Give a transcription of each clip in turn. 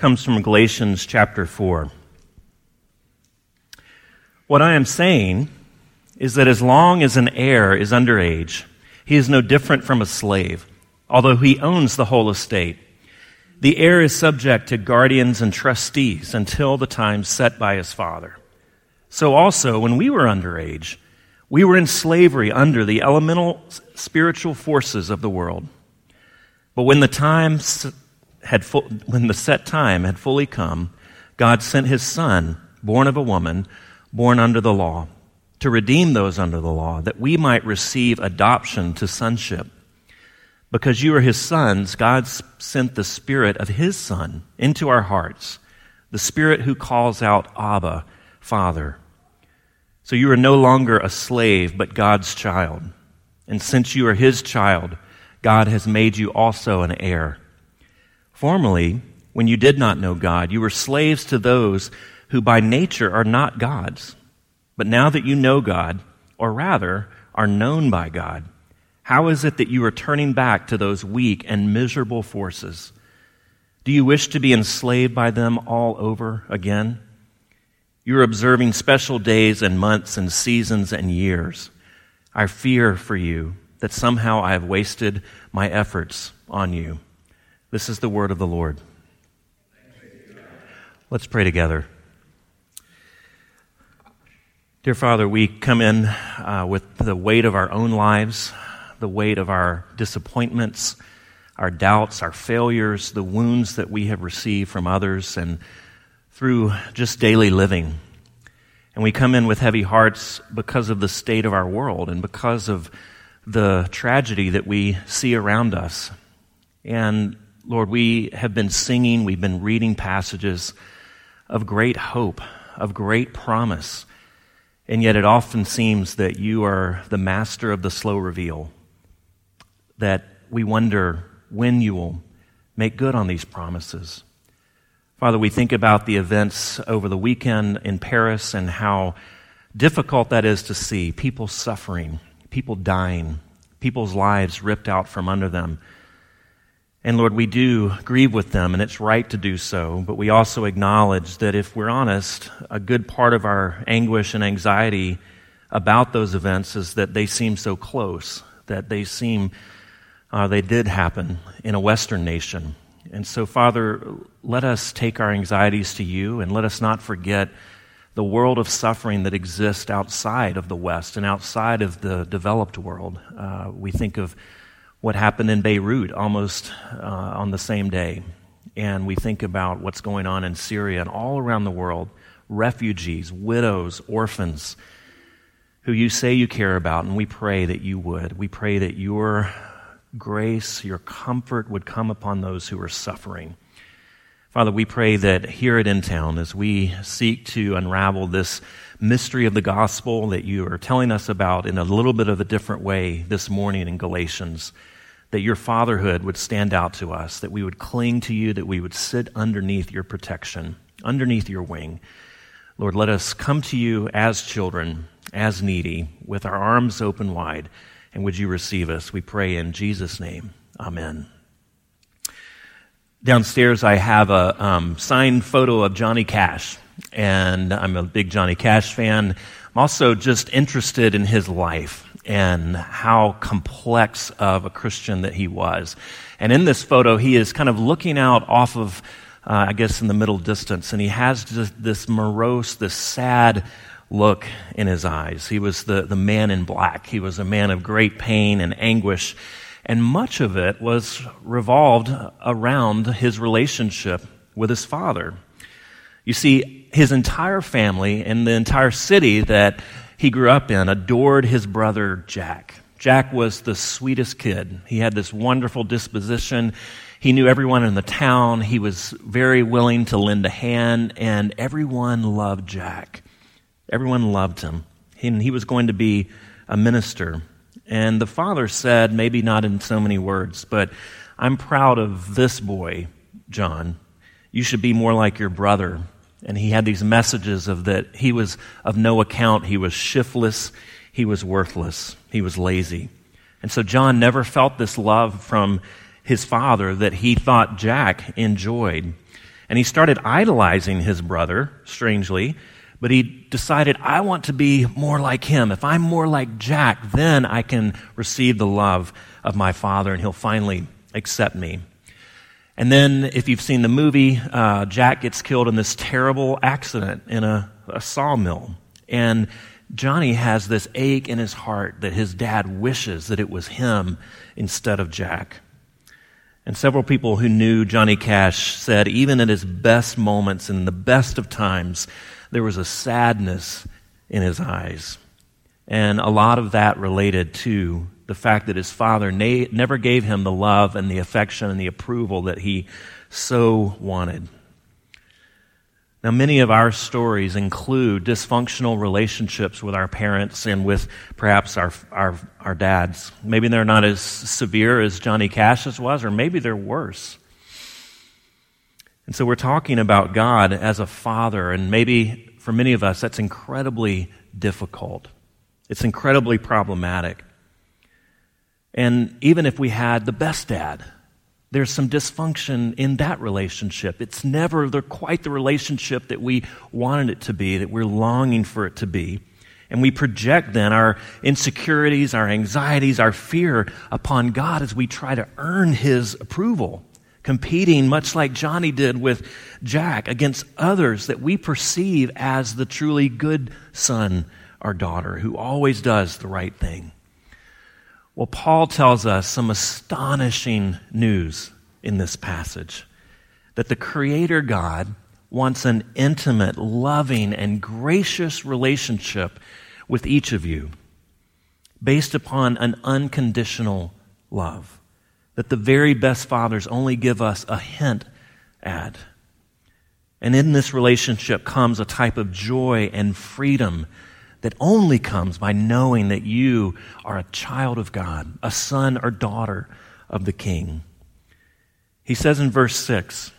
comes from Galatians chapter 4. What I am saying is that as long as an heir is underage, he is no different from a slave, although he owns the whole estate. The heir is subject to guardians and trustees until the time set by his father. So also, when we were underage, we were in slavery under the elemental spiritual forces of the world. But when the time had fu- when the set time had fully come, God sent his son, born of a woman, born under the law, to redeem those under the law, that we might receive adoption to sonship. Because you are his sons, God sent the Spirit of his Son into our hearts, the Spirit who calls out, Abba, Father. So you are no longer a slave, but God's child. And since you are his child, God has made you also an heir. Formerly, when you did not know God, you were slaves to those who by nature are not God's. But now that you know God, or rather, are known by God, how is it that you are turning back to those weak and miserable forces? Do you wish to be enslaved by them all over again? You're observing special days and months and seasons and years. I fear for you that somehow I have wasted my efforts on you. This is the word of the Lord. Let's pray together. Dear Father, we come in uh, with the weight of our own lives, the weight of our disappointments, our doubts, our failures, the wounds that we have received from others, and through just daily living. And we come in with heavy hearts because of the state of our world and because of the tragedy that we see around us. And Lord, we have been singing, we've been reading passages of great hope, of great promise. And yet it often seems that you are the master of the slow reveal that we wonder when you will make good on these promises. Father, we think about the events over the weekend in Paris and how difficult that is to see people suffering, people dying, people's lives ripped out from under them. And Lord, we do grieve with them, and it's right to do so, but we also acknowledge that if we're honest, a good part of our anguish and anxiety about those events is that they seem so close, that they seem uh, they did happen in a Western nation. And so, Father, let us take our anxieties to you and let us not forget the world of suffering that exists outside of the West and outside of the developed world. Uh, we think of what happened in Beirut almost uh, on the same day. And we think about what's going on in Syria and all around the world refugees, widows, orphans who you say you care about, and we pray that you would. We pray that your grace, your comfort would come upon those who are suffering. Father, we pray that here at In Town, as we seek to unravel this mystery of the gospel that you are telling us about in a little bit of a different way this morning in Galatians, that your fatherhood would stand out to us, that we would cling to you, that we would sit underneath your protection, underneath your wing. Lord, let us come to you as children, as needy, with our arms open wide and would you receive us? We pray in Jesus' name. Amen. Downstairs, I have a um, signed photo of Johnny Cash, and I'm a big Johnny Cash fan. I'm also just interested in his life and how complex of a Christian that he was. And in this photo, he is kind of looking out off of, uh, I guess, in the middle distance, and he has just this morose, this sad look in his eyes. He was the, the man in black. He was a man of great pain and anguish. And much of it was revolved around his relationship with his father. You see, his entire family and the entire city that he grew up in adored his brother Jack. Jack was the sweetest kid. He had this wonderful disposition. He knew everyone in the town. He was very willing to lend a hand, and everyone loved Jack. Everyone loved him. And he was going to be a minister. And the father said, maybe not in so many words, but I'm proud of this boy, John. You should be more like your brother. And he had these messages of that he was of no account. He was shiftless. He was worthless. He was lazy. And so John never felt this love from his father that he thought Jack enjoyed. And he started idolizing his brother, strangely, but he decided, I want to be more like him. If I'm more like Jack, then I can receive the love of my father and he'll finally accept me. And then, if you've seen the movie, uh, Jack gets killed in this terrible accident in a, a sawmill. And Johnny has this ache in his heart that his dad wishes that it was him instead of Jack. And several people who knew Johnny Cash said, even at his best moments and the best of times, there was a sadness in his eyes. And a lot of that related to the fact that his father na- never gave him the love and the affection and the approval that he so wanted. Now, many of our stories include dysfunctional relationships with our parents and with perhaps our, our, our dads. Maybe they're not as severe as Johnny Cash's was, or maybe they're worse. And so we're talking about God as a father, and maybe for many of us, that's incredibly difficult. It's incredibly problematic. And even if we had the best dad, there's some dysfunction in that relationship. It's never the, quite the relationship that we wanted it to be, that we're longing for it to be. And we project then our insecurities, our anxieties, our fear upon God as we try to earn His approval, competing much like Johnny did with Jack against others that we perceive as the truly good son or daughter who always does the right thing. Well, Paul tells us some astonishing news in this passage that the Creator God wants an intimate, loving, and gracious relationship with each of you based upon an unconditional love that the very best fathers only give us a hint at. And in this relationship comes a type of joy and freedom that only comes by knowing that you are a child of God, a son or daughter of the King. He says in verse 6,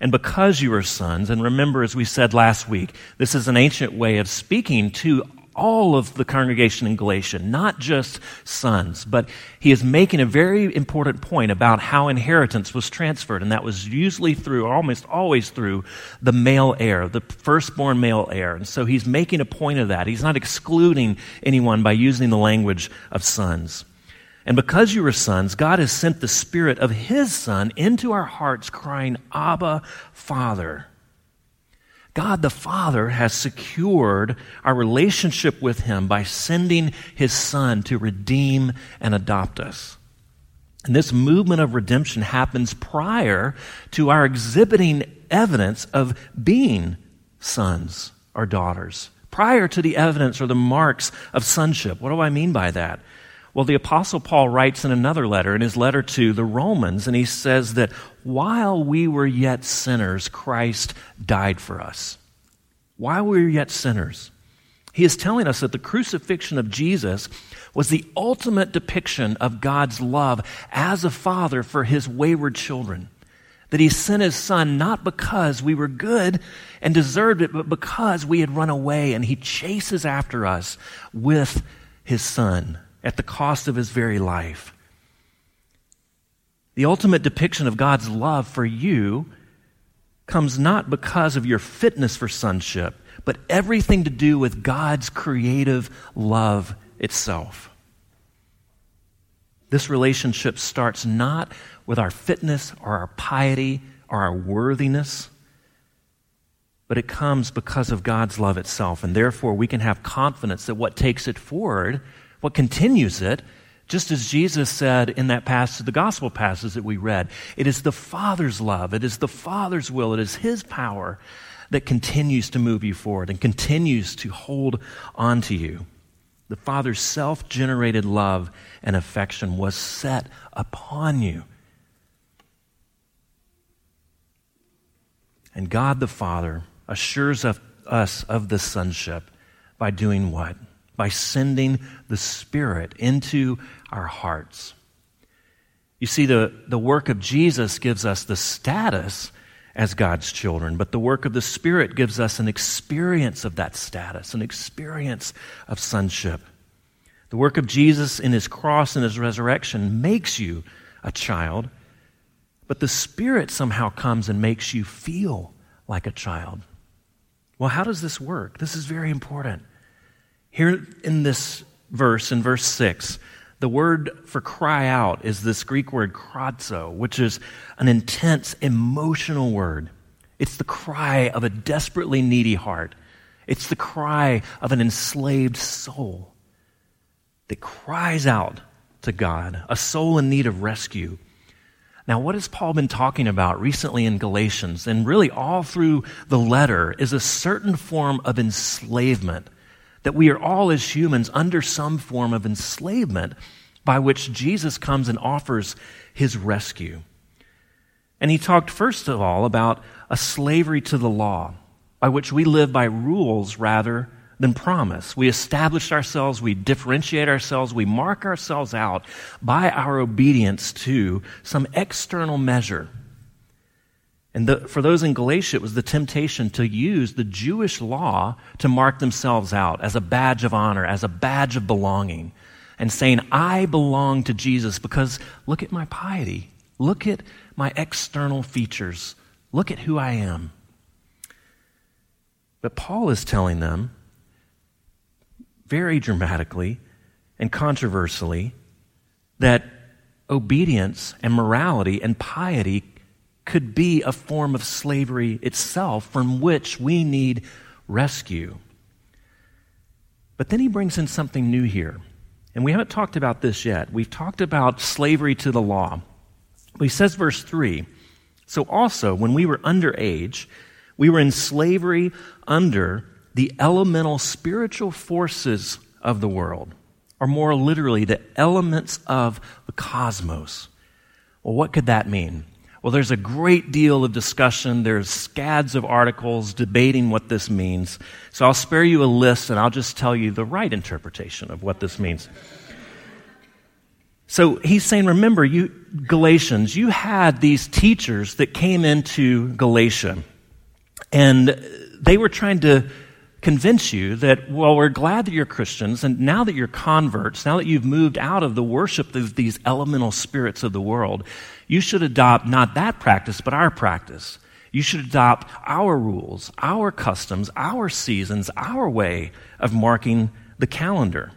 and because you are sons, and remember, as we said last week, this is an ancient way of speaking to all of the congregation in Galatia, not just sons. But he is making a very important point about how inheritance was transferred, and that was usually through, almost always through, the male heir, the firstborn male heir. And so he's making a point of that. He's not excluding anyone by using the language of sons. And because you are sons, God has sent the Spirit of His Son into our hearts, crying, Abba, Father. God the Father has secured our relationship with Him by sending His Son to redeem and adopt us. And this movement of redemption happens prior to our exhibiting evidence of being sons or daughters, prior to the evidence or the marks of sonship. What do I mean by that? Well, the Apostle Paul writes in another letter, in his letter to the Romans, and he says that while we were yet sinners, Christ died for us. While we were yet sinners. He is telling us that the crucifixion of Jesus was the ultimate depiction of God's love as a father for his wayward children. That he sent his son not because we were good and deserved it, but because we had run away, and he chases after us with his son at the cost of his very life. The ultimate depiction of God's love for you comes not because of your fitness for sonship, but everything to do with God's creative love itself. This relationship starts not with our fitness or our piety or our worthiness, but it comes because of God's love itself. And therefore, we can have confidence that what takes it forward what continues it, just as Jesus said in that passage, the gospel passage that we read, it is the Father's love, it is the Father's will, it is His power that continues to move you forward and continues to hold on to you. The Father's self generated love and affection was set upon you. And God the Father assures of us of the sonship by doing what? By sending the Spirit into our hearts. You see, the, the work of Jesus gives us the status as God's children, but the work of the Spirit gives us an experience of that status, an experience of sonship. The work of Jesus in his cross and his resurrection makes you a child, but the Spirit somehow comes and makes you feel like a child. Well, how does this work? This is very important. Here in this verse, in verse 6, the word for cry out is this Greek word krazo, which is an intense emotional word. It's the cry of a desperately needy heart. It's the cry of an enslaved soul that cries out to God, a soul in need of rescue. Now, what has Paul been talking about recently in Galatians and really all through the letter is a certain form of enslavement. That we are all as humans under some form of enslavement by which Jesus comes and offers his rescue. And he talked first of all about a slavery to the law, by which we live by rules rather than promise. We establish ourselves, we differentiate ourselves, we mark ourselves out by our obedience to some external measure. And the, for those in Galatia, it was the temptation to use the Jewish law to mark themselves out as a badge of honor, as a badge of belonging, and saying, I belong to Jesus because look at my piety, look at my external features, look at who I am. But Paul is telling them, very dramatically and controversially that obedience and morality and piety could be a form of slavery itself from which we need rescue. But then he brings in something new here. And we haven't talked about this yet. We've talked about slavery to the law. He says, verse 3 So also, when we were underage, we were in slavery under the elemental spiritual forces of the world, or more literally, the elements of the cosmos. Well, what could that mean? Well, there's a great deal of discussion. There's scads of articles debating what this means. So I'll spare you a list and I'll just tell you the right interpretation of what this means. So he's saying, remember, you Galatians, you had these teachers that came into Galatia, and they were trying to convince you that, well, we're glad that you're Christians, and now that you're converts, now that you've moved out of the worship of these elemental spirits of the world, you should adopt not that practice, but our practice. You should adopt our rules, our customs, our seasons, our way of marking the calendar.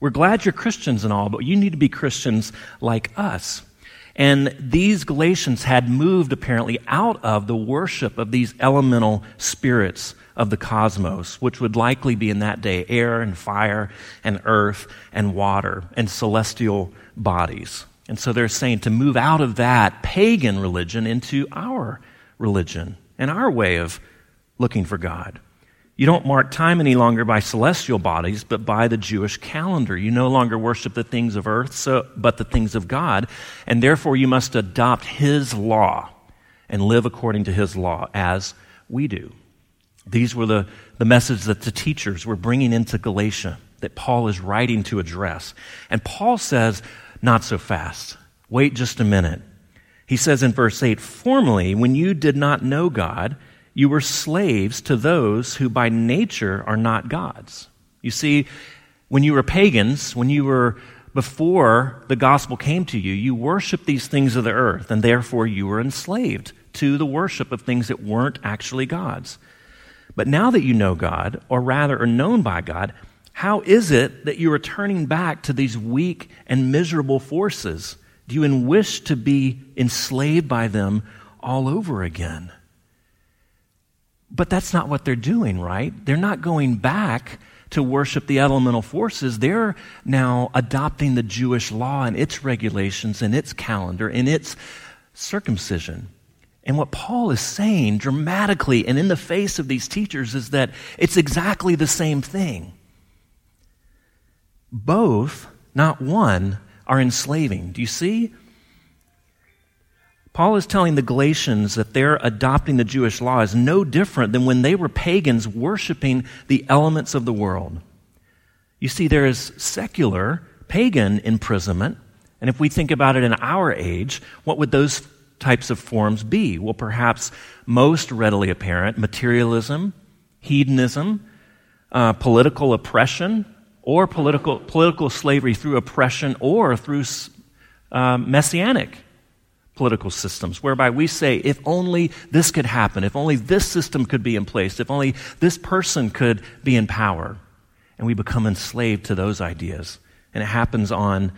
We're glad you're Christians and all, but you need to be Christians like us. And these Galatians had moved apparently out of the worship of these elemental spirits of the cosmos, which would likely be in that day air and fire and earth and water and celestial bodies. And so they're saying to move out of that pagan religion into our religion and our way of looking for God. You don't mark time any longer by celestial bodies, but by the Jewish calendar. You no longer worship the things of earth, so, but the things of God. And therefore, you must adopt His law and live according to His law as we do. These were the, the message that the teachers were bringing into Galatia that Paul is writing to address. And Paul says, not so fast. Wait just a minute. He says in verse 8, Formerly, when you did not know God, you were slaves to those who by nature are not gods. You see, when you were pagans, when you were before the gospel came to you, you worshiped these things of the earth, and therefore you were enslaved to the worship of things that weren't actually gods. But now that you know God, or rather are known by God, how is it that you are turning back to these weak and miserable forces? Do you wish to be enslaved by them all over again? But that's not what they're doing, right? They're not going back to worship the elemental forces. They're now adopting the Jewish law and its regulations and its calendar and its circumcision. And what Paul is saying dramatically and in the face of these teachers is that it's exactly the same thing. Both, not one, are enslaving. Do you see? Paul is telling the Galatians that their adopting the Jewish law is no different than when they were pagans worshiping the elements of the world. You see, there is secular, pagan imprisonment. And if we think about it in our age, what would those types of forms be? Well, perhaps most readily apparent materialism, hedonism, uh, political oppression, or political, political slavery through oppression or through uh, messianic political systems, whereby we say, if only this could happen, if only this system could be in place, if only this person could be in power. And we become enslaved to those ideas. And it happens on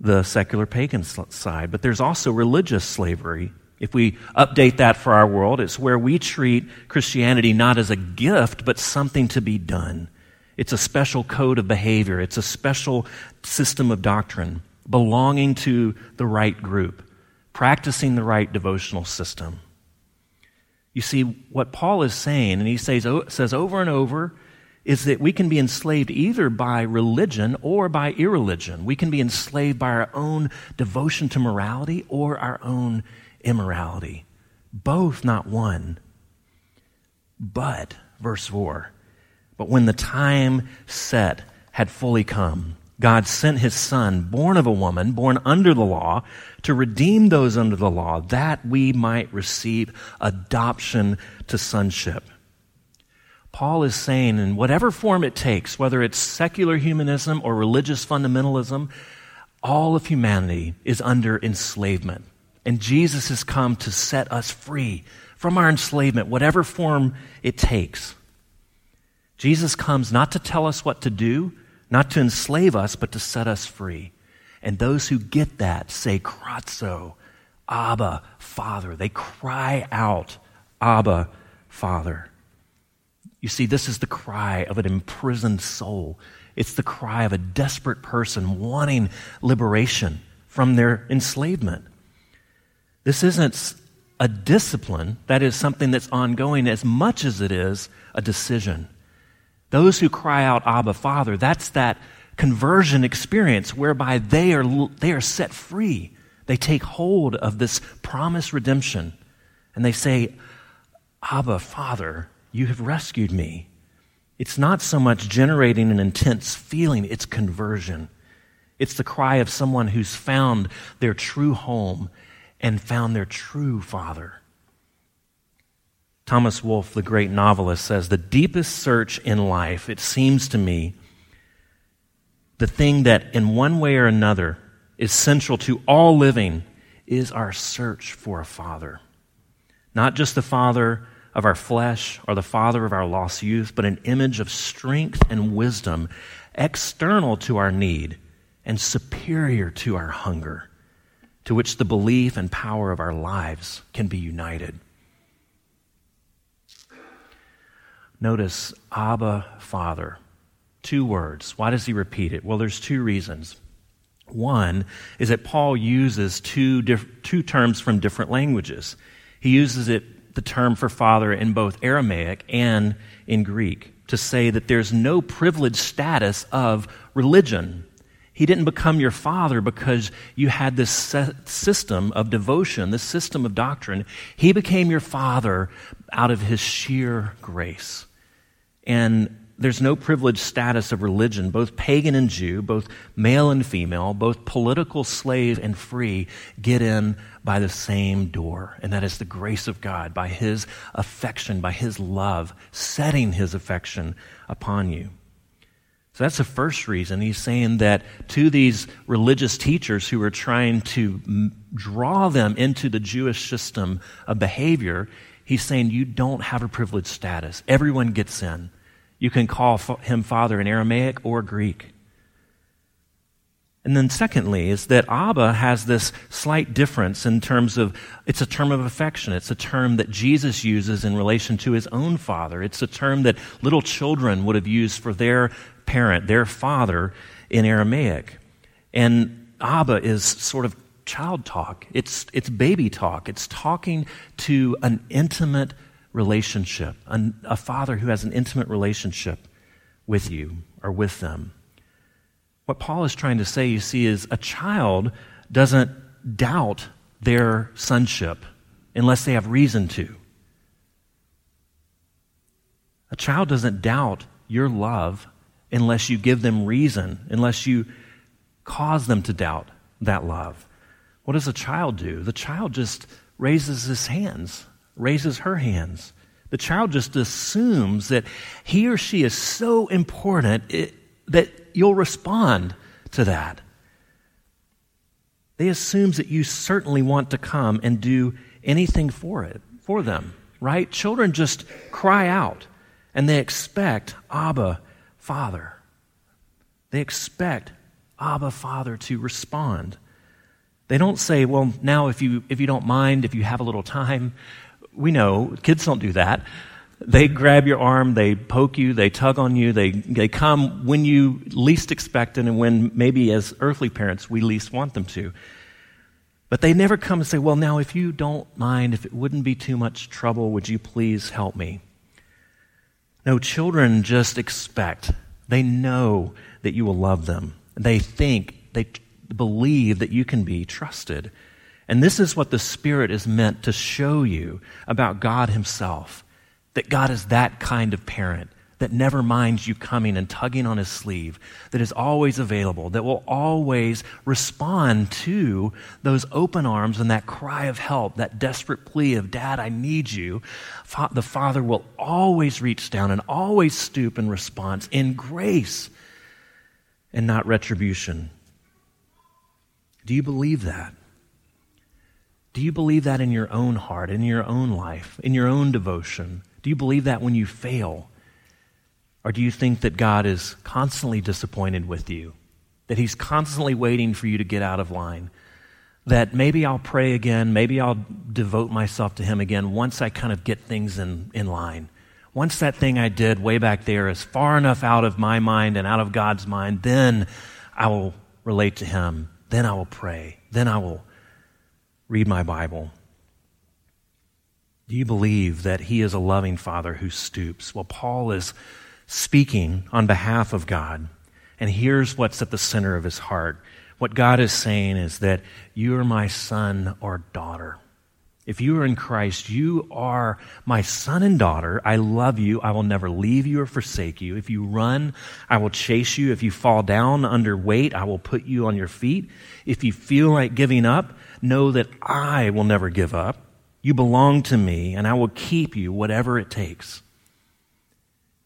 the secular pagan side. But there's also religious slavery. If we update that for our world, it's where we treat Christianity not as a gift, but something to be done. It's a special code of behavior, it's a special system of doctrine belonging to the right group, practicing the right devotional system. You see, what Paul is saying, and he says, says over and over, is that we can be enslaved either by religion or by irreligion. We can be enslaved by our own devotion to morality or our own immorality. Both, not one. But, verse 4, but when the time set had fully come, God sent his son, born of a woman, born under the law, to redeem those under the law, that we might receive adoption to sonship. Paul is saying, in whatever form it takes, whether it's secular humanism or religious fundamentalism, all of humanity is under enslavement. And Jesus has come to set us free from our enslavement, whatever form it takes. Jesus comes not to tell us what to do, not to enslave us, but to set us free. And those who get that say, Krazo, Abba, Father. They cry out, Abba, Father. You see, this is the cry of an imprisoned soul. It's the cry of a desperate person wanting liberation from their enslavement. This isn't a discipline, that is something that's ongoing as much as it is a decision. Those who cry out, Abba, Father, that's that conversion experience whereby they are, they are set free. They take hold of this promised redemption and they say, Abba, Father, you have rescued me. It's not so much generating an intense feeling, it's conversion. It's the cry of someone who's found their true home and found their true father. Thomas Wolfe, the great novelist, says the deepest search in life, it seems to me, the thing that in one way or another is central to all living is our search for a father. Not just the father of our flesh or the father of our lost youth, but an image of strength and wisdom external to our need and superior to our hunger, to which the belief and power of our lives can be united. Notice Abba, Father. Two words. Why does he repeat it? Well, there's two reasons. One is that Paul uses two, diff- two terms from different languages. He uses it the term for father in both Aramaic and in Greek to say that there's no privileged status of religion. He didn't become your father because you had this system of devotion, this system of doctrine. He became your father out of his sheer grace. And there's no privileged status of religion, both pagan and Jew, both male and female, both political slave and free, get in by the same door. And that is the grace of God, by His affection, by His love, setting His affection upon you. So that's the first reason. He's saying that to these religious teachers who are trying to draw them into the Jewish system of behavior, he's saying you don't have a privileged status. Everyone gets in. You can call him Father in Aramaic or Greek. And then, secondly, is that Abba has this slight difference in terms of it's a term of affection. It's a term that Jesus uses in relation to his own father. It's a term that little children would have used for their parent, their father, in Aramaic. And Abba is sort of child talk, it's, it's baby talk. It's talking to an intimate relationship, a father who has an intimate relationship with you or with them. What Paul is trying to say, you see, is a child doesn't doubt their sonship unless they have reason to. A child doesn't doubt your love unless you give them reason, unless you cause them to doubt that love. What does a child do? The child just raises his hands, raises her hands. The child just assumes that he or she is so important it, that you'll respond to that. They assume that you certainly want to come and do anything for it, for them, right? Children just cry out and they expect Abba, Father. They expect Abba, Father to respond. They don't say, well, now if you, if you don't mind, if you have a little time. We know kids don't do that. They grab your arm, they poke you, they tug on you, they, they come when you least expect it and when maybe as earthly parents we least want them to. But they never come and say, Well, now, if you don't mind, if it wouldn't be too much trouble, would you please help me? No, children just expect. They know that you will love them. They think, they believe that you can be trusted. And this is what the Spirit is meant to show you about God Himself that God is that kind of parent that never minds you coming and tugging on his sleeve, that is always available, that will always respond to those open arms and that cry of help, that desperate plea of, Dad, I need you. The Father will always reach down and always stoop in response in grace and not retribution. Do you believe that? Do you believe that in your own heart, in your own life, in your own devotion? Do you believe that when you fail? Or do you think that God is constantly disappointed with you? That He's constantly waiting for you to get out of line? That maybe I'll pray again, maybe I'll devote myself to Him again once I kind of get things in, in line. Once that thing I did way back there is far enough out of my mind and out of God's mind, then I will relate to Him. Then I will pray. Then I will read my Bible. Do you believe that he is a loving father who stoops? Well, Paul is speaking on behalf of God, and here's what's at the center of his heart. What God is saying is that you are my son or daughter. If you are in Christ, you are my son and daughter. I love you. I will never leave you or forsake you. If you run, I will chase you. If you fall down under weight, I will put you on your feet. If you feel like giving up, know that I will never give up. You belong to me, and I will keep you, whatever it takes.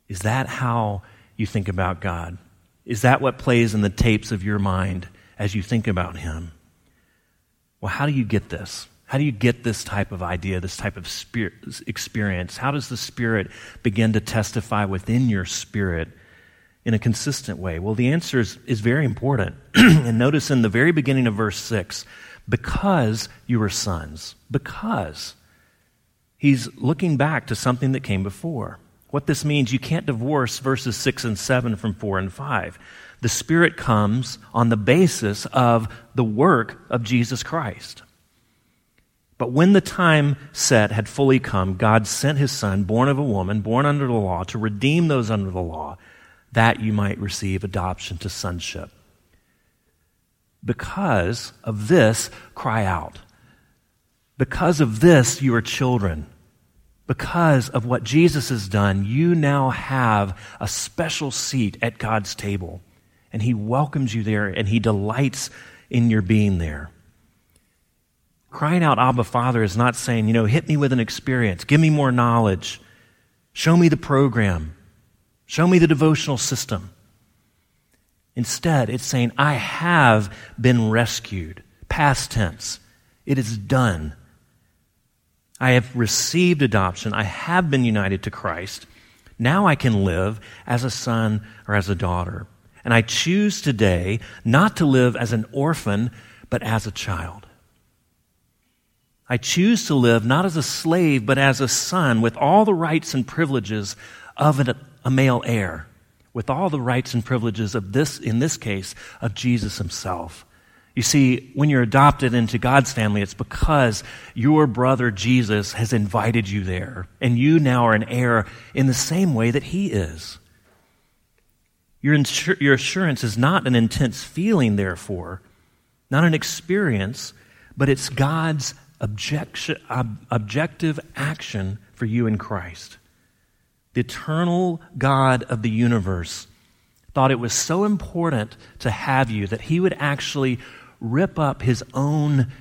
Is that how you think about God? Is that what plays in the tapes of your mind as you think about Him? Well, how do you get this? How do you get this type of idea, this type of spirit, experience? How does the Spirit begin to testify within your spirit in a consistent way? Well, the answer is, is very important. and notice in the very beginning of verse 6 because you are sons. Because. He's looking back to something that came before. What this means, you can't divorce verses 6 and 7 from 4 and 5. The Spirit comes on the basis of the work of Jesus Christ. But when the time set had fully come, God sent his Son, born of a woman, born under the law, to redeem those under the law, that you might receive adoption to sonship. Because of this, cry out. Because of this, you are children. Because of what Jesus has done, you now have a special seat at God's table. And He welcomes you there and He delights in your being there. Crying out, Abba, Father, is not saying, you know, hit me with an experience, give me more knowledge, show me the program, show me the devotional system. Instead, it's saying, I have been rescued. Past tense. It is done. I have received adoption. I have been united to Christ. Now I can live as a son or as a daughter. And I choose today not to live as an orphan, but as a child. I choose to live not as a slave, but as a son with all the rights and privileges of a male heir with all the rights and privileges of this, in this case, of Jesus himself. You see, when you're adopted into God's family, it's because your brother Jesus has invited you there, and you now are an heir in the same way that he is. Your, insur- your assurance is not an intense feeling, therefore, not an experience, but it's God's object- ob- objective action for you in Christ the eternal God of the universe, thought it was so important to have you that he would actually rip up his own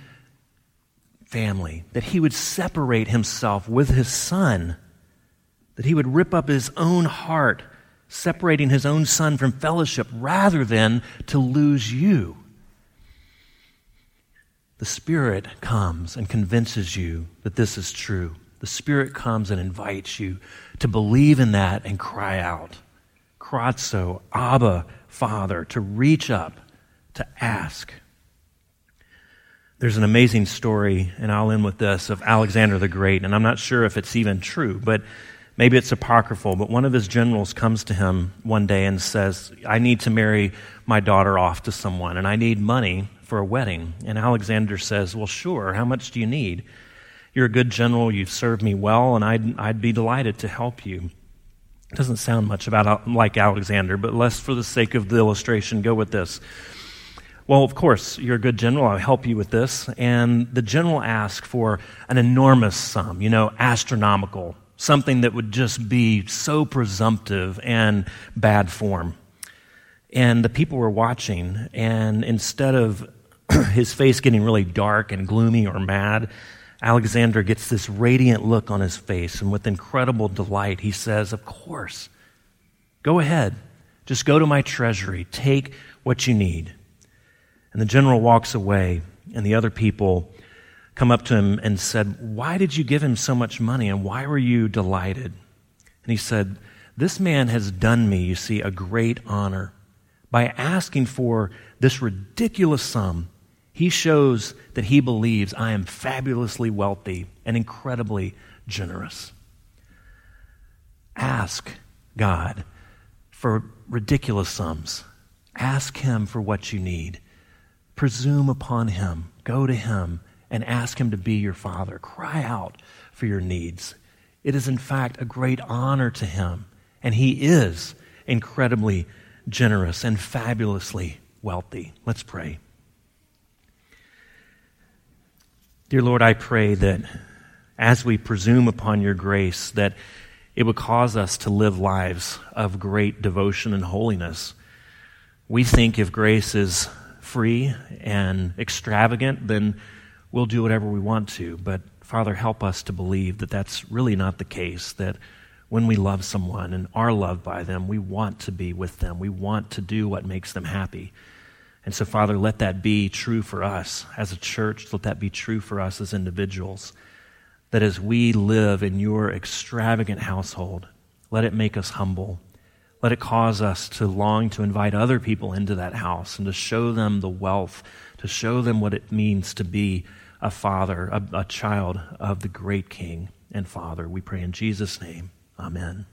family, that he would separate himself with his son, that he would rip up his own heart, separating his own son from fellowship rather than to lose you. the Spirit comes and convinces you that this is true. The Spirit comes and invites you to believe in that and cry out. Krazo, Abba, Father, to reach up, to ask. There's an amazing story, and I'll end with this, of Alexander the Great, and I'm not sure if it's even true, but maybe it's apocryphal. But one of his generals comes to him one day and says, I need to marry my daughter off to someone, and I need money for a wedding. And Alexander says, Well, sure, how much do you need? You're a good general, you've served me well, and I'd, I'd be delighted to help you. It doesn't sound much about like Alexander, but let's, for the sake of the illustration, go with this. Well, of course, you're a good general. I'll help you with this. And the general asked for an enormous sum, you know, astronomical, something that would just be so presumptive and bad form. And the people were watching, and instead of his face getting really dark and gloomy or mad, Alexander gets this radiant look on his face, and with incredible delight, he says, Of course, go ahead. Just go to my treasury. Take what you need. And the general walks away, and the other people come up to him and said, Why did you give him so much money, and why were you delighted? And he said, This man has done me, you see, a great honor. By asking for this ridiculous sum, he shows that he believes I am fabulously wealthy and incredibly generous. Ask God for ridiculous sums. Ask Him for what you need presume upon him, go to him, and ask him to be your father. Cry out for your needs. It is, in fact, a great honor to him, and he is incredibly generous and fabulously wealthy. Let's pray. Dear Lord, I pray that as we presume upon your grace, that it would cause us to live lives of great devotion and holiness. We think if grace is free and extravagant, then we'll do whatever we want to. But Father, help us to believe that that's really not the case, that when we love someone and are loved by them, we want to be with them. We want to do what makes them happy. And so, Father, let that be true for us as a church. Let that be true for us as individuals. That as we live in your extravagant household, let it make us humble let it cause us to long to invite other people into that house and to show them the wealth, to show them what it means to be a father, a, a child of the great King and Father. We pray in Jesus' name. Amen.